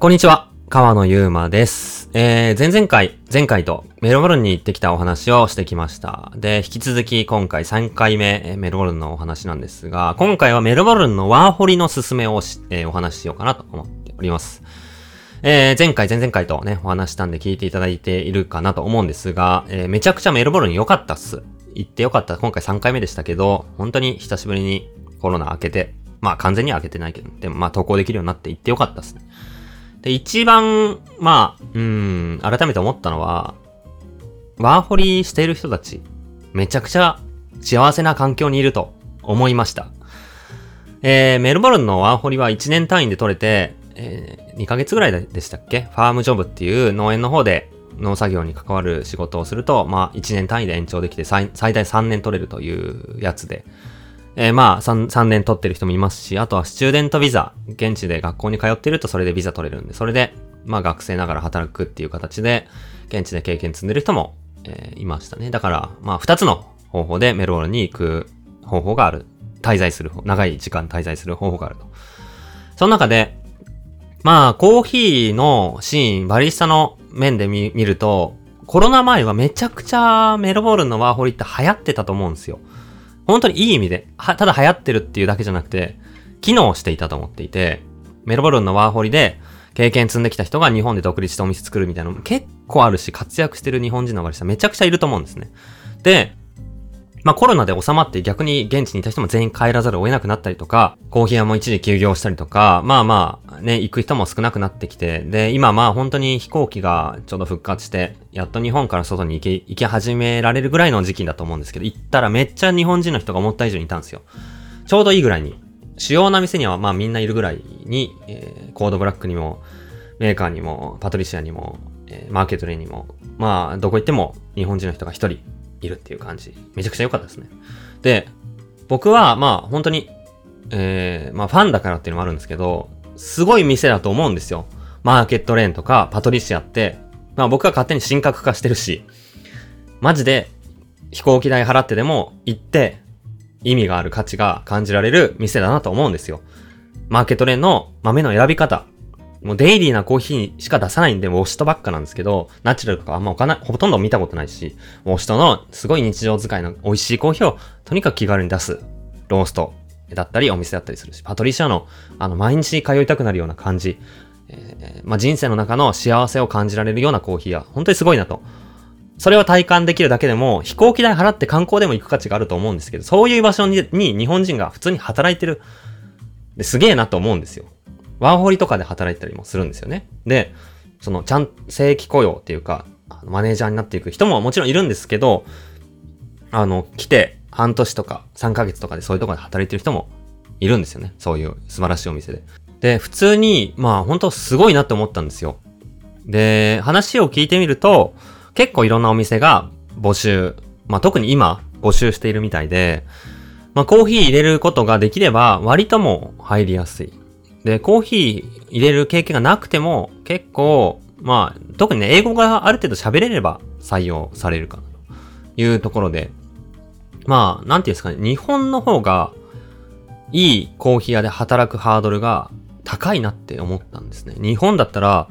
こんにちは。川野ゆうまです。えー、前々回、前回とメルボルンに行ってきたお話をしてきました。で、引き続き今回3回目、えメルボルンのお話なんですが、今回はメルボルンのワーホリのすすめをし、えーお話ししようかなと思っております。えー、前回、前々回とね、お話したんで聞いていただいているかなと思うんですが、えーめちゃくちゃメルボルン良かったっす。行って良かった。今回3回目でしたけど、本当に久しぶりにコロナ明けて、まあ完全には明けてないけど、でもまあ投稿できるようになって行って良かったっすね。で、一番、まあ、うん、改めて思ったのは、ワーホリしている人たち、めちゃくちゃ幸せな環境にいると思いました。えー、メルボルンのワーホリは1年単位で取れて、えー、2ヶ月ぐらいでしたっけ？ファームジョブっていう農園の方で農作業に関わる仕事をすると、まあ1年単位で延長できて最最大3年取れるというやつで、えーまあ3、3年取ってる人もいますし、あとはスチューデントビザ、現地で学校に通ってるとそれでビザ取れるんで、それで、まあ学生ながら働くっていう形で、現地で経験積んでる人も、えーいましたね。だから、まあ2つの方法でメルボルに行く方法がある。滞在する方、長い時間滞在する方法があると。その中で、まあ、コーヒーのシーン、バリスタの面で見ると、コロナ前はめちゃくちゃメルボールのワーホリって流行ってたと思うんですよ。本当にいい意味で、は、ただ流行ってるっていうだけじゃなくて、機能していたと思っていて、メルボルンのワーホリで経験積んできた人が日本で独立してお店作るみたいなのも結構あるし、活躍してる日本人のバリスタめちゃくちゃいると思うんですね。で、まあコロナで収まって逆に現地にいた人も全員帰らざるを得なくなったりとか、コーヒー屋も一時休業したりとか、まあまあね、行く人も少なくなってきて、で、今まあ本当に飛行機がちょうど復活して、やっと日本から外に行き、行き始められるぐらいの時期だと思うんですけど、行ったらめっちゃ日本人の人が思った以上にいたんですよ。ちょうどいいぐらいに。主要な店にはまあみんないるぐらいに、えーコードブラックにも、メーカーにも、パトリシアにも、えーマーケットレイにも、まあ、どこ行っても日本人の人が一人いるっていう感じ。めちゃくちゃ良かったですね。で、僕はまあ本当に、えー、まあファンだからっていうのもあるんですけど、すごい店だと思うんですよ。マーケットレーンとかパトリシアって、まあ僕は勝手に神格化してるし、マジで飛行機代払ってでも行って意味がある価値が感じられる店だなと思うんですよ。マーケットレーンの豆の選び方。もうデイリーなコーヒーしか出さないんで、ウォシトばっかなんですけど、ナチュラルとかあんま置かない、ほとんど見たことないし、ウォシュトのすごい日常使いの美味しいコーヒーをとにかく気軽に出すローストだったりお店だったりするし、パトリシアのあの毎日通いたくなるような感じ、えーまあ、人生の中の幸せを感じられるようなコーヒーは本当にすごいなと。それを体感できるだけでも、飛行機代払って観光でも行く価値があると思うんですけど、そういう場所にに日本人が普通に働いてる。ですげえなと思うんですよ。ワーホリとかで働いたりもするんですよね。で、その、ちゃん、正規雇用っていうか、マネージャーになっていく人ももちろんいるんですけど、あの、来て半年とか3ヶ月とかでそういうとこで働いてる人もいるんですよね。そういう素晴らしいお店で。で、普通に、まあ本当すごいなって思ったんですよ。で、話を聞いてみると、結構いろんなお店が募集、まあ特に今募集しているみたいで、まあコーヒー入れることができれば割とも入りやすい。で、コーヒー入れる経験がなくても結構、まあ特にね、英語がある程度喋れれば採用されるかなというところで、まあ、なんていうんですかね、日本の方がいいコーヒー屋で働くハードルが高いなって思ったんですね。日本だったら、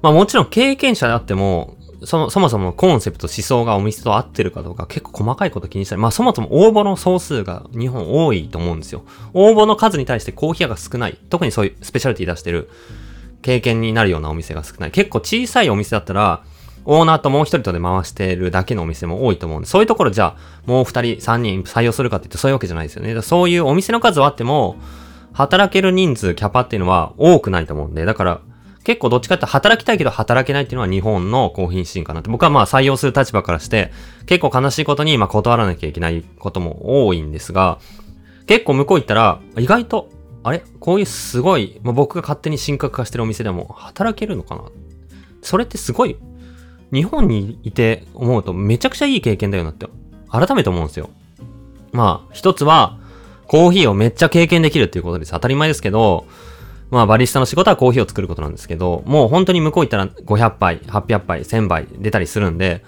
まあもちろん経験者であっても、その、そもそもコンセプト、思想がお店と合ってるかどうか結構細かいこと気にしたり、まあそもそも応募の総数が日本多いと思うんですよ。応募の数に対してコーヒー屋が少ない。特にそういうスペシャリティ出してる経験になるようなお店が少ない。結構小さいお店だったら、オーナーともう一人とで回してるだけのお店も多いと思うんで、そういうところじゃあ、もう二人、三人採用するかって言ってそういうわけじゃないですよね。そういうお店の数はあっても、働ける人数、キャパっていうのは多くないと思うんで、だから、結構どっちかって働きたいけど働けないっていうのは日本のコーヒーシーンかなって。僕はまあ採用する立場からして、結構悲しいことにま断らなきゃいけないことも多いんですが、結構向こう行ったら、意外と、あれ？こういうすごい、まあ、僕が勝手に神格化してるお店でも働けるのかな？それってすごい、日本にいて思うとめちゃくちゃいい経験だよなって、改めて思うんですよ。まあ、一つは、コーヒーをめっちゃ経験できるっていうことです。当たり前ですけど、まあ、バリスタの仕事はコーヒーを作ることなんですけど、もう本当に向こう行ったら500杯、800杯、1000杯出たりするんで、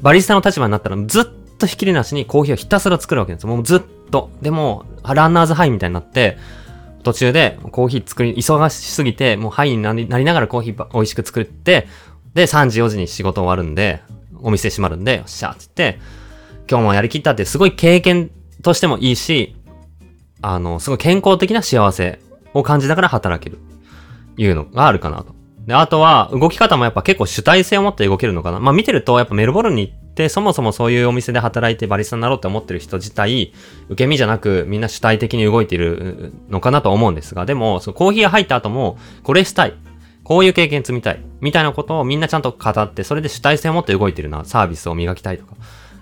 バリスタの立場になったらずっとひきりなしにコーヒーをひたすら作るわけです。もうずっと。でも、ランナーズハイみたいになって、途中でコーヒー作り、忙しすぎて、もうハイになりなりながらコーヒー美味しく作って、で、3時4時に仕事終わるんで、お店閉まるんで、よっしゃって言って、今日もやりきったってすごい経験としてもいいし、あの、すごい健康的な幸せを感じながら働ける。いうのがあるかなと。で、あとは、動き方もやっぱ結構主体性を持って動けるのかな。まあ見てると、やっぱメルボルンに行って、そもそもそういうお店で働いてバリスタになろうって思ってる人自体、受け身じゃなくみんな主体的に動いているのかなと思うんですが、でも、そのコーヒー入った後も、これしたい。こういう経験積みたい。みたいなことをみんなちゃんと語って、それで主体性を持って動いてるな。サービスを磨きたいとか、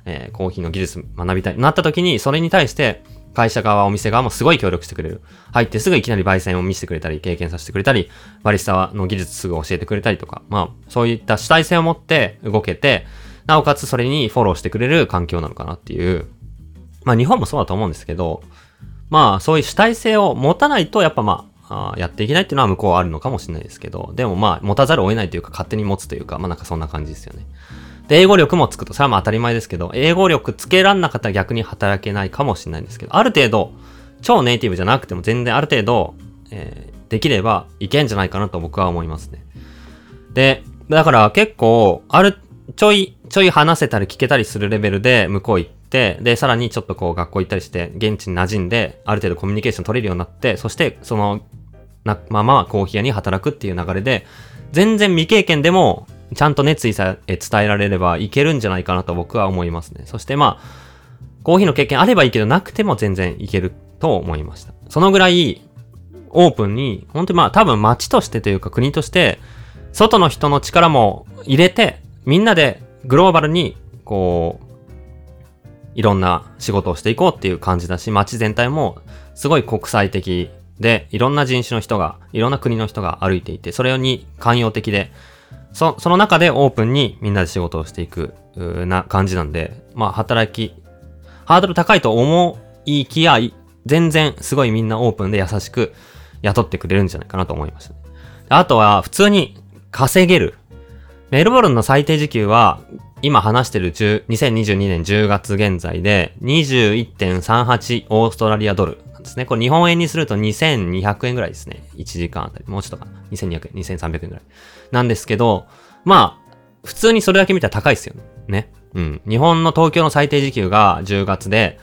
えー、コーヒーの技術学びたい。なった時に、それに対して、会社側、お店側もすごい協力してくれる。入ってすぐいきなり焙煎を見せてくれたり、経験させてくれたり、バリスタの技術すぐ教えてくれたりとか、まあ、そういった主体性を持って動けて、なおかつそれにフォローしてくれる環境なのかなっていう。まあ、日本もそうだと思うんですけど、まあ、そういう主体性を持たないと、やっぱまあ、あやっていけないっていうのは向こうはあるのかもしれないですけど、でもまあ、持たざるを得ないというか、勝手に持つというか、まあなんかそんな感じですよね。で、英語力もつくと、それはまあ当たり前ですけど、英語力つけらんなかったら逆に働けないかもしれないんですけど、ある程度、超ネイティブじゃなくても全然ある程度、えー、できればいけんじゃないかなと僕は思いますね。で、だから結構、ある、ちょい、ちょい話せたり聞けたりするレベルで向こう行って、で、さらにちょっとこう学校行ったりして、現地に馴染んで、ある程度コミュニケーション取れるようになって、そしてその、な、ままコーヒー屋に働くっていう流れで、全然未経験でもちゃんと熱意さえ伝えられればいけるんじゃないかなと僕は思いますね。そしてまあ、コーヒーの経験あればいいけどなくても全然いけると思いました。そのぐらいオープンに、本当にまあ多分街としてというか国として、外の人の力も入れて、みんなでグローバルに、こう、いろんな仕事をしていこうっていう感じだし、街全体もすごい国際的で、いろんな人種の人が、いろんな国の人が歩いていて、それに寛容的で、そ、その中でオープンにみんなで仕事をしていく、な感じなんで、まあ働き、ハードル高いと思いきや、全然すごいみんなオープンで優しく雇ってくれるんじゃないかなと思いました、あとは普通に稼げる。メルボルンの最低時給は、今話してる10 2022年10月現在で21.38オーストラリアドルんですね。これ日本円にすると2200円ぐらいですね。1時間あたり。もうちょっとか。2200円、2300円ぐらい。なんですけど、まあ、普通にそれだけ見たら高いですよね。ね。うん。日本の東京の最低時給が10月で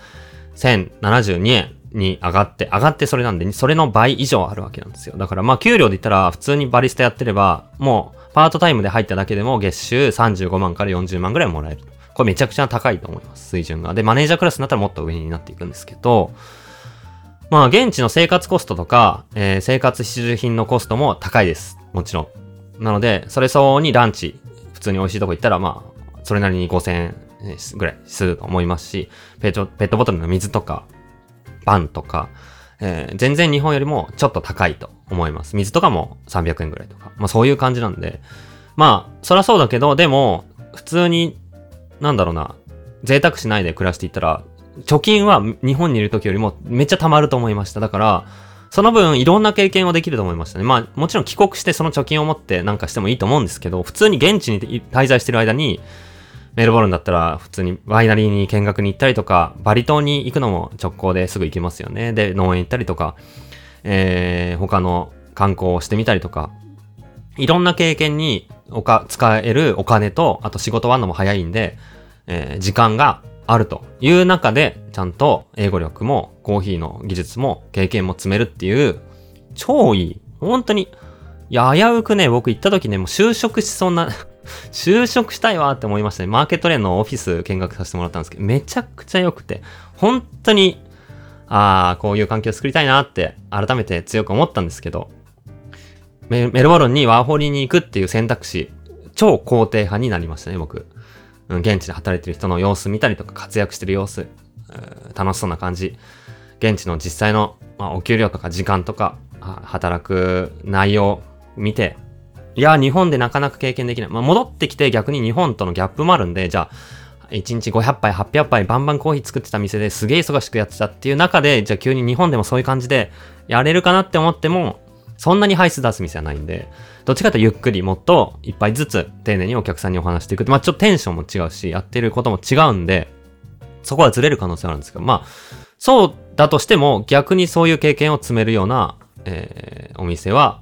1072円に上がって、上がってそれなんで、それの倍以上あるわけなんですよ。だからまあ給料で言ったら普通にバリスタやってれば、もうパートタイムで入っただけでも月収35万から40万ぐらいもらえる。これめちゃくちゃ高いと思います。水準が。で、マネージャークラスになったらもっと上になっていくんですけど、まあ現地の生活コストとか、えー、生活必需品のコストも高いです。もちろん。なので、それ相応にランチ、普通に美味しいとこ行ったら、まあ、それなりに5000円ぐらいすると思いますし、ペット、ボトルの水とか、パンとか、えー、全然日本よりもちょっと高いと思います。水とかも300円ぐらいとか。まあそういう感じなんで。まあ、そりゃそうだけど、でも、普通に、なんだろうな、贅沢しないで暮らしていったら、貯金は日本にいる時よりもめっちゃ貯まると思いました。だから、その分いろんな経験をできると思いましたね。まあもちろん帰国してその貯金を持ってなんかしてもいいと思うんですけど、普通に現地に滞在してる間に、メルボルンだったら普通にワイナリーに見学に行ったりとか、バリ島に行くのも直行ですぐ行けますよね。で、農園行ったりとか、えー、他の観光をしてみたりとか、いろんな経験におか使えるお金と、あと仕事終わるのも早いんで、えー、時間があるという中で、ちゃんと英語力もコーヒーの技術も経験も積めるっていう、超いい。本当に、いや、危うくね、僕行った時ね、もう就職しそうな 就職したいわって思いましたね。マーケットレーンのオフィス見学させてもらったんですけど、めちゃくちゃ良くて、本当に、ああ、こういう環境を作りたいなって改めて強く思ったんですけど、メルボルンにワーホリに行くっていう選択肢、超肯定派になりましたね、僕。現地で働いてる人の様子見たりとか活躍してる様子、楽しそうな感じ、現地の実際の、まあ、お給料とか時間とか、働く内容見て、いや、日本でなかなか経験できない。まあ、戻ってきて逆に日本とのギャップもあるんで、じゃあ、1日500杯、800杯、バンバンコーヒー作ってた店ですげえ忙しくやってたっていう中で、じゃあ急に日本でもそういう感じでやれるかなって思っても、そんなに配数出す店はないんで、どっちかというとゆっくりもっと一杯ずつ丁寧にお客さんにお話していく。まあちょっとテンションも違うし、やってることも違うんで、そこはずれる可能性あるんですけど、まあ、そうだとしても逆にそういう経験を積めるようなえー、お店は、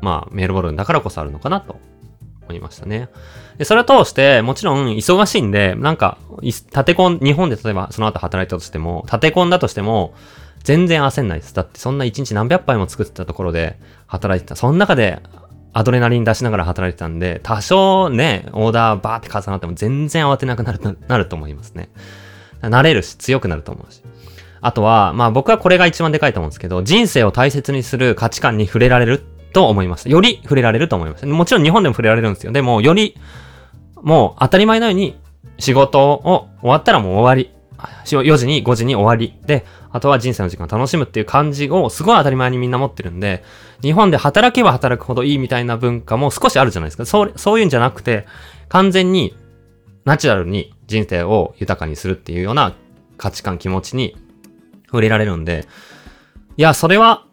まあ、メールボルンだからこそあるのかなと思いましたね。で、それを通して、もちろん忙しいんで、なんか、立て込ん、日本で例えばその後働いたとしても、立て込んだとしても、全然焦んないです。だってそんな1日何百杯も作ってたところで働いてた。その中でアドレナリン出しながら働いてたんで、多少ね、オーダーバーって重なっても全然慌てなくなる、なると思いますね。慣れるし、強くなると思うし。あとは、まあ僕はこれが一番でかいと思うんですけど、人生を大切にする価値観に触れられると思いました。より触れられると思いました。もちろん日本でも触れられるんですよ。でも、より、もう当たり前のように仕事を終わったらもう終わり。4時に5時に終わり。で、あとは人生の時間を楽しむっていう感じをすごい当たり前にみんな持ってるんで、日本で働けば働くほどいいみたいな文化も少しあるじゃないですか。そう、そういうんじゃなくて、完全にナチュラルに人生を豊かにするっていうような価値観、気持ちに触れられるんで、いや、それは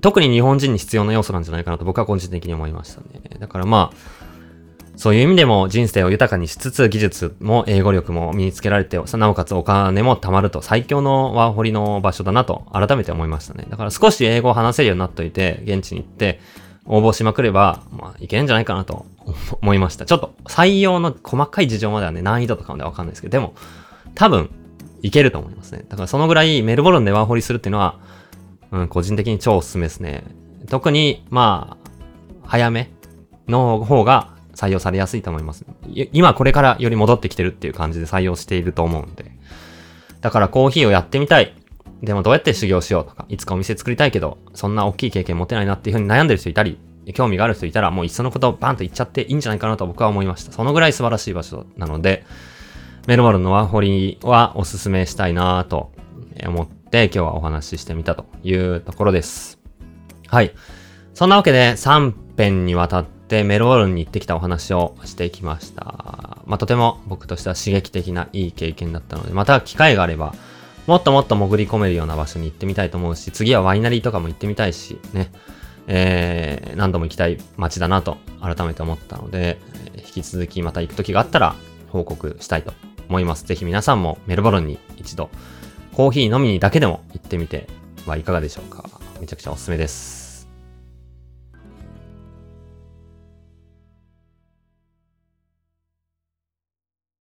特に日本人に必要な要素なんじゃないかなと僕は個人的に思いましたね。だからまあ、そういう意味でも人生を豊かにしつつ技術も英語力も身につけられて、なおかつお金も貯まると最強のワーホリの場所だなと改めて思いましたね。だから少し英語を話せるようになっといて、現地に行って応募しまくれば、まあいけるんじゃないかなと思いました。ちょっと採用の細かい事情まではね、難易度とかまでわかんないですけど、でも多分いけると思いますね。だからそのぐらいメルボルンでワーホリするっていうのは、うん、個人的に超おすすめですね。特に、まあ、早めの方が採用されやすいと思います。今これからより戻ってきてるっていう感じで採用していると思うんで。だからコーヒーをやってみたい。でもどうやって修行しようとか、いつかお店作りたいけど、そんな大きい経験持てないなっていう風に悩んでる人いたり、興味がある人いたら、もういっそのことバンと言っちゃっていいんじゃないかなと僕は思いました。そのぐらい素晴らしい場所なので、メルボルのワーホリはおすすめしたいなと思って今日はお話ししてみたというところです。はい。そんなわけで3編にわたってってメルボルンに行ってきたお話をしてきました。まあ、とても僕としては刺激的ないい経験だったので、また機会があれば、もっともっと潜り込めるような場所に行ってみたいと思うし、次はワイナリーとかも行ってみたいし、ね、えー、何度も行きたい街だなと改めて思ったので、引き続きまた行く時があったら報告したいと思います。ぜひ皆さんもメルボルンに一度、コーヒー飲みにだけでも行ってみてはいかがでしょうか。めちゃくちゃおすすめです。